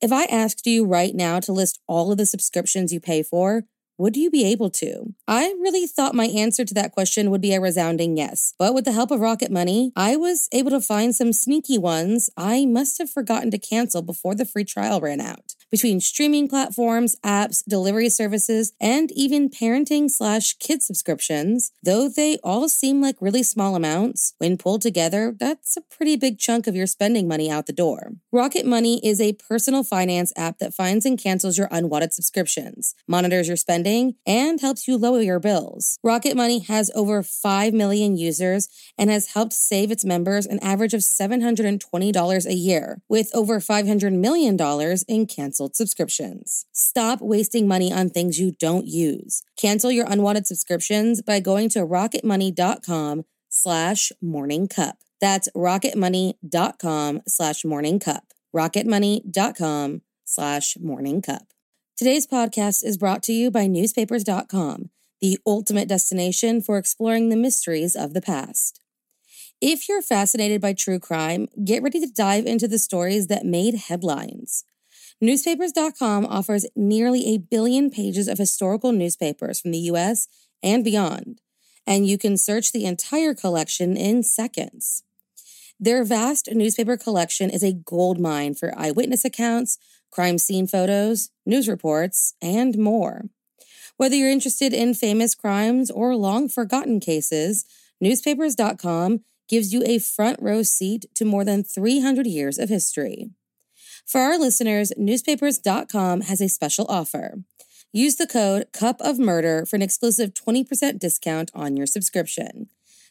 If I asked you right now to list all of the subscriptions you pay for, would you be able to? I really thought my answer to that question would be a resounding yes. But with the help of Rocket Money, I was able to find some sneaky ones I must have forgotten to cancel before the free trial ran out between streaming platforms, apps, delivery services, and even parenting slash kid subscriptions. Though they all seem like really small amounts, when pulled together, that's a pretty big chunk of your spending money out the door. Rocket Money is a personal finance app that finds and cancels your unwanted subscriptions, monitors your spending, and helps you lower your bills. Rocket Money has over 5 million users and has helped save its members an average of $720 a year, with over $500 million in canceled canceled subscriptions. Stop wasting money on things you don't use. Cancel your unwanted subscriptions by going to rocketmoney.com slash morning cup. That's rocketmoney.com slash morning cup. rocketmoney.com slash morning cup. Today's podcast is brought to you by newspapers.com, the ultimate destination for exploring the mysteries of the past. If you're fascinated by true crime, get ready to dive into the stories that made headlines. Newspapers.com offers nearly a billion pages of historical newspapers from the US and beyond, and you can search the entire collection in seconds. Their vast newspaper collection is a goldmine for eyewitness accounts, crime scene photos, news reports, and more. Whether you're interested in famous crimes or long forgotten cases, newspapers.com gives you a front row seat to more than 300 years of history. For our listeners, newspapers.com has a special offer. Use the code Cup of Murder for an exclusive 20% discount on your subscription.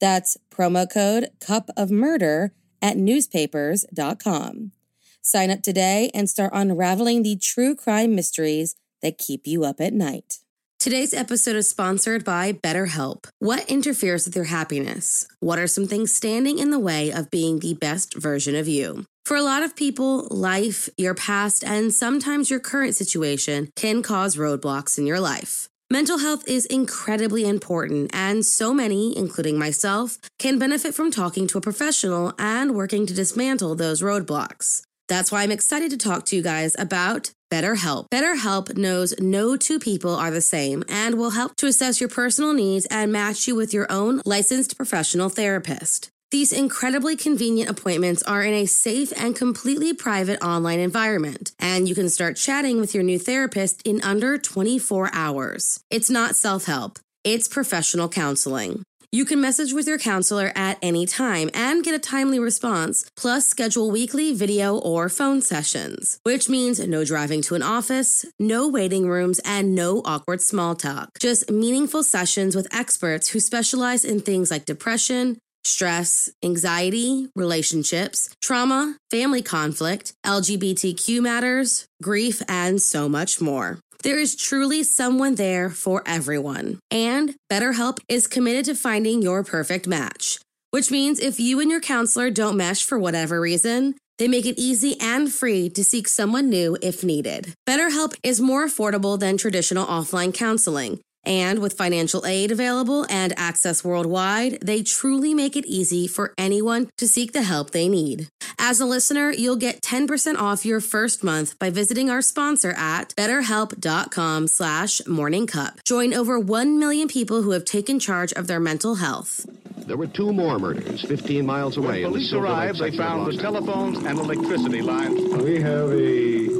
That's promo code Cup of Murder at newspapers.com. Sign up today and start unraveling the true crime mysteries that keep you up at night. Today's episode is sponsored by BetterHelp. What interferes with your happiness? What are some things standing in the way of being the best version of you? For a lot of people, life, your past, and sometimes your current situation can cause roadblocks in your life. Mental health is incredibly important, and so many, including myself, can benefit from talking to a professional and working to dismantle those roadblocks. That's why I'm excited to talk to you guys about BetterHelp. BetterHelp knows no two people are the same and will help to assess your personal needs and match you with your own licensed professional therapist. These incredibly convenient appointments are in a safe and completely private online environment, and you can start chatting with your new therapist in under 24 hours. It's not self help, it's professional counseling. You can message with your counselor at any time and get a timely response, plus schedule weekly video or phone sessions, which means no driving to an office, no waiting rooms, and no awkward small talk. Just meaningful sessions with experts who specialize in things like depression, stress, anxiety, relationships, trauma, family conflict, LGBTQ matters, grief, and so much more. There is truly someone there for everyone. And BetterHelp is committed to finding your perfect match, which means if you and your counselor don't mesh for whatever reason, they make it easy and free to seek someone new if needed. BetterHelp is more affordable than traditional offline counseling and with financial aid available and access worldwide, they truly make it easy for anyone to seek the help they need. As a listener, you'll get 10% off your first month by visiting our sponsor at betterhelp.com slash morningcup. Join over 1 million people who have taken charge of their mental health. There were two more murders 15 miles away. When police arrived, they found the telephones and electricity lines. We have a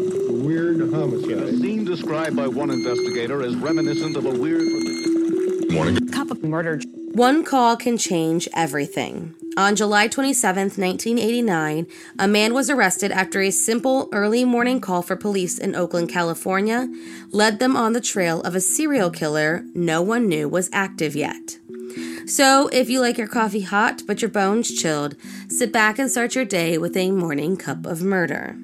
weird homicide. In a scene described by one investigator as reminiscent of a weird. Morning. Cup of murder. One call can change everything. On July 27, 1989, a man was arrested after a simple early morning call for police in Oakland, California led them on the trail of a serial killer no one knew was active yet. So, if you like your coffee hot but your bones chilled, sit back and start your day with a morning cup of murder.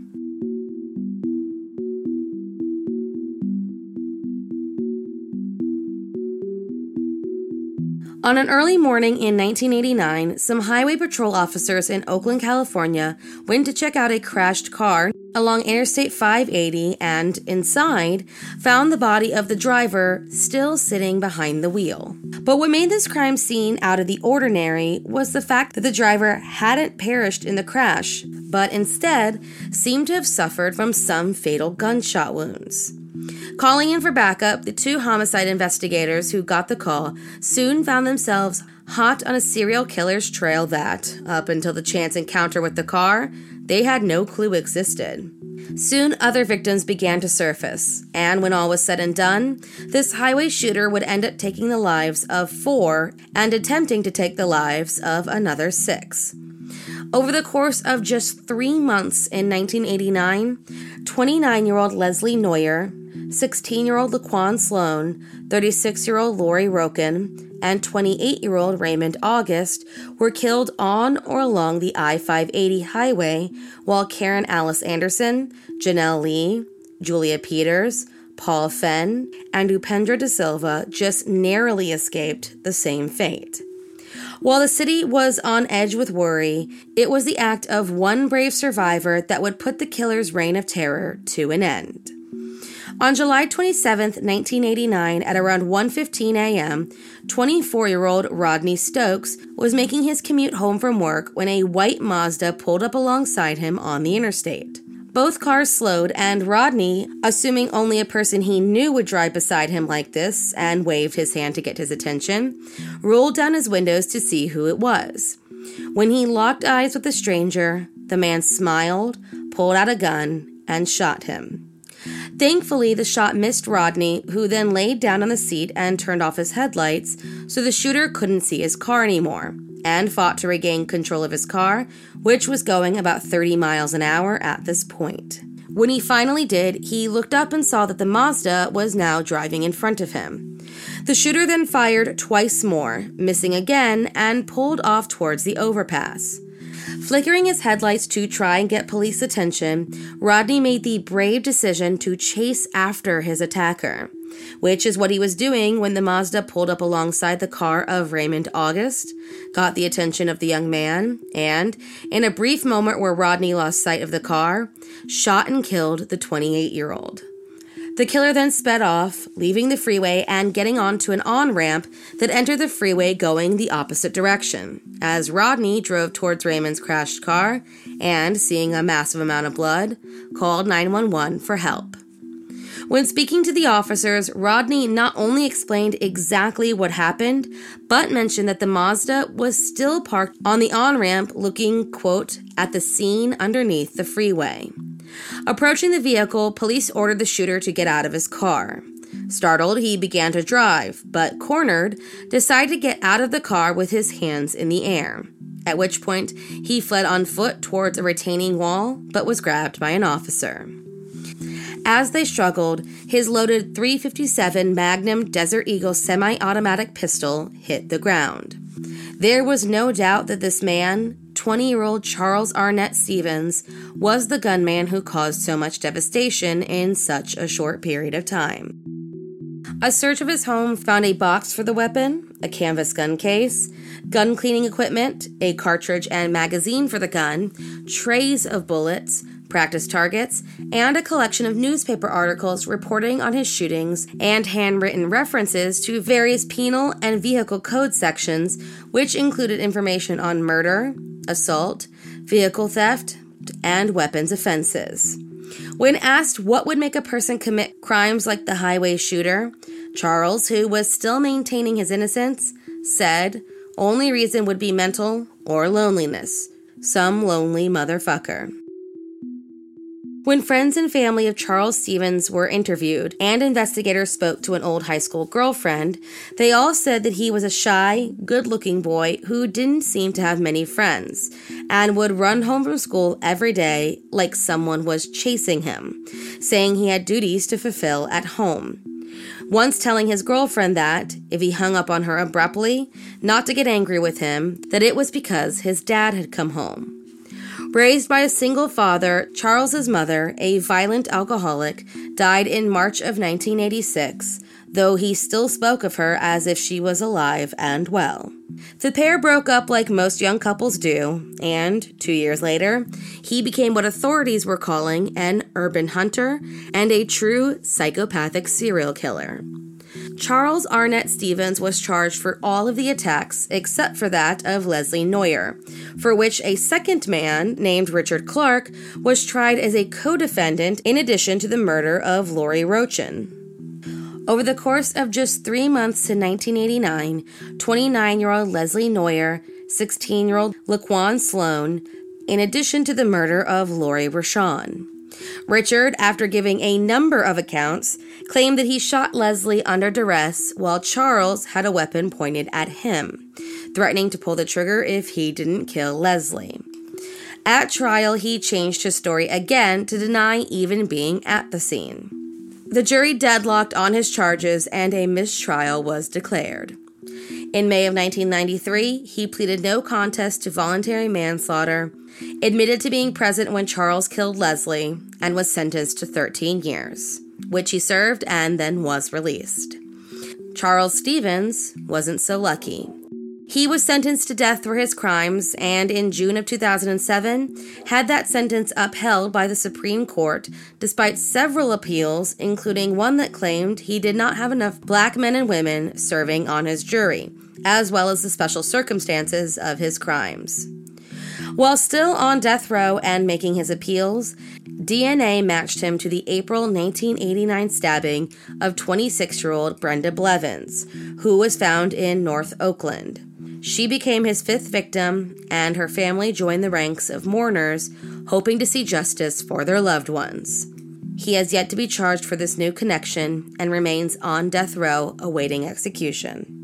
On an early morning in 1989, some highway patrol officers in Oakland, California went to check out a crashed car along Interstate 580 and, inside, found the body of the driver still sitting behind the wheel. But what made this crime scene out of the ordinary was the fact that the driver hadn't perished in the crash, but instead seemed to have suffered from some fatal gunshot wounds. Calling in for backup, the two homicide investigators who got the call soon found themselves hot on a serial killer's trail that, up until the chance encounter with the car, they had no clue existed. Soon, other victims began to surface, and when all was said and done, this highway shooter would end up taking the lives of four and attempting to take the lives of another six. Over the course of just three months in 1989, 29 year old Leslie Noyer, 16 year old Laquan Sloan, 36 year old Lori Roken, and 28 year old Raymond August were killed on or along the I 580 highway, while Karen Alice Anderson, Janelle Lee, Julia Peters, Paul Fenn, and Upendra De Silva just narrowly escaped the same fate. While the city was on edge with worry, it was the act of one brave survivor that would put the killer's reign of terror to an end. On July 27, 1989, at around 1:15 a.m., 24-year-old Rodney Stokes was making his commute home from work when a white Mazda pulled up alongside him on the interstate. Both cars slowed, and Rodney, assuming only a person he knew would drive beside him like this and waved his hand to get his attention, rolled down his windows to see who it was. When he locked eyes with the stranger, the man smiled, pulled out a gun, and shot him. Thankfully, the shot missed Rodney, who then laid down on the seat and turned off his headlights so the shooter couldn't see his car anymore, and fought to regain control of his car, which was going about 30 miles an hour at this point. When he finally did, he looked up and saw that the Mazda was now driving in front of him. The shooter then fired twice more, missing again, and pulled off towards the overpass. Flickering his headlights to try and get police attention, Rodney made the brave decision to chase after his attacker, which is what he was doing when the Mazda pulled up alongside the car of Raymond August, got the attention of the young man, and, in a brief moment where Rodney lost sight of the car, shot and killed the 28 year old. The killer then sped off, leaving the freeway and getting onto an on ramp that entered the freeway going the opposite direction. As Rodney drove towards Raymond's crashed car and, seeing a massive amount of blood, called 911 for help. When speaking to the officers, Rodney not only explained exactly what happened, but mentioned that the Mazda was still parked on the on ramp looking, quote, at the scene underneath the freeway. Approaching the vehicle, police ordered the shooter to get out of his car. Startled, he began to drive, but cornered, decided to get out of the car with his hands in the air. At which point, he fled on foot towards a retaining wall, but was grabbed by an officer. As they struggled, his loaded 357 Magnum Desert Eagle semi automatic pistol hit the ground. There was no doubt that this man, 20 year old Charles Arnett Stevens was the gunman who caused so much devastation in such a short period of time. A search of his home found a box for the weapon, a canvas gun case, gun cleaning equipment, a cartridge and magazine for the gun, trays of bullets, practice targets, and a collection of newspaper articles reporting on his shootings and handwritten references to various penal and vehicle code sections, which included information on murder, assault, vehicle theft, and weapons offenses. When asked what would make a person commit crimes like the highway shooter, Charles, who was still maintaining his innocence, said only reason would be mental or loneliness. Some lonely motherfucker. When friends and family of Charles Stevens were interviewed and investigators spoke to an old high school girlfriend, they all said that he was a shy, good looking boy who didn't seem to have many friends and would run home from school every day like someone was chasing him, saying he had duties to fulfill at home. Once telling his girlfriend that, if he hung up on her abruptly, not to get angry with him, that it was because his dad had come home. Raised by a single father, Charles's mother, a violent alcoholic, died in March of 1986, though he still spoke of her as if she was alive and well. The pair broke up like most young couples do, and two years later, he became what authorities were calling an urban hunter and a true psychopathic serial killer. Charles Arnett Stevens was charged for all of the attacks except for that of Leslie Noyer, for which a second man named Richard Clark was tried as a co defendant in addition to the murder of Lori Rochon. Over the course of just three months to 1989, 29 year old Leslie Noyer, 16 year old Laquan Sloan, in addition to the murder of Lori Rochon. Richard, after giving a number of accounts, claimed that he shot Leslie under duress while Charles had a weapon pointed at him, threatening to pull the trigger if he didn't kill Leslie. At trial, he changed his story again to deny even being at the scene. The jury deadlocked on his charges and a mistrial was declared. In May of 1993, he pleaded no contest to voluntary manslaughter, admitted to being present when Charles killed Leslie, and was sentenced to 13 years, which he served and then was released. Charles Stevens wasn't so lucky. He was sentenced to death for his crimes and in June of 2007 had that sentence upheld by the Supreme Court despite several appeals, including one that claimed he did not have enough black men and women serving on his jury, as well as the special circumstances of his crimes. While still on death row and making his appeals, DNA matched him to the April 1989 stabbing of 26 year old Brenda Blevins, who was found in North Oakland. She became his fifth victim, and her family joined the ranks of mourners, hoping to see justice for their loved ones. He has yet to be charged for this new connection and remains on death row awaiting execution.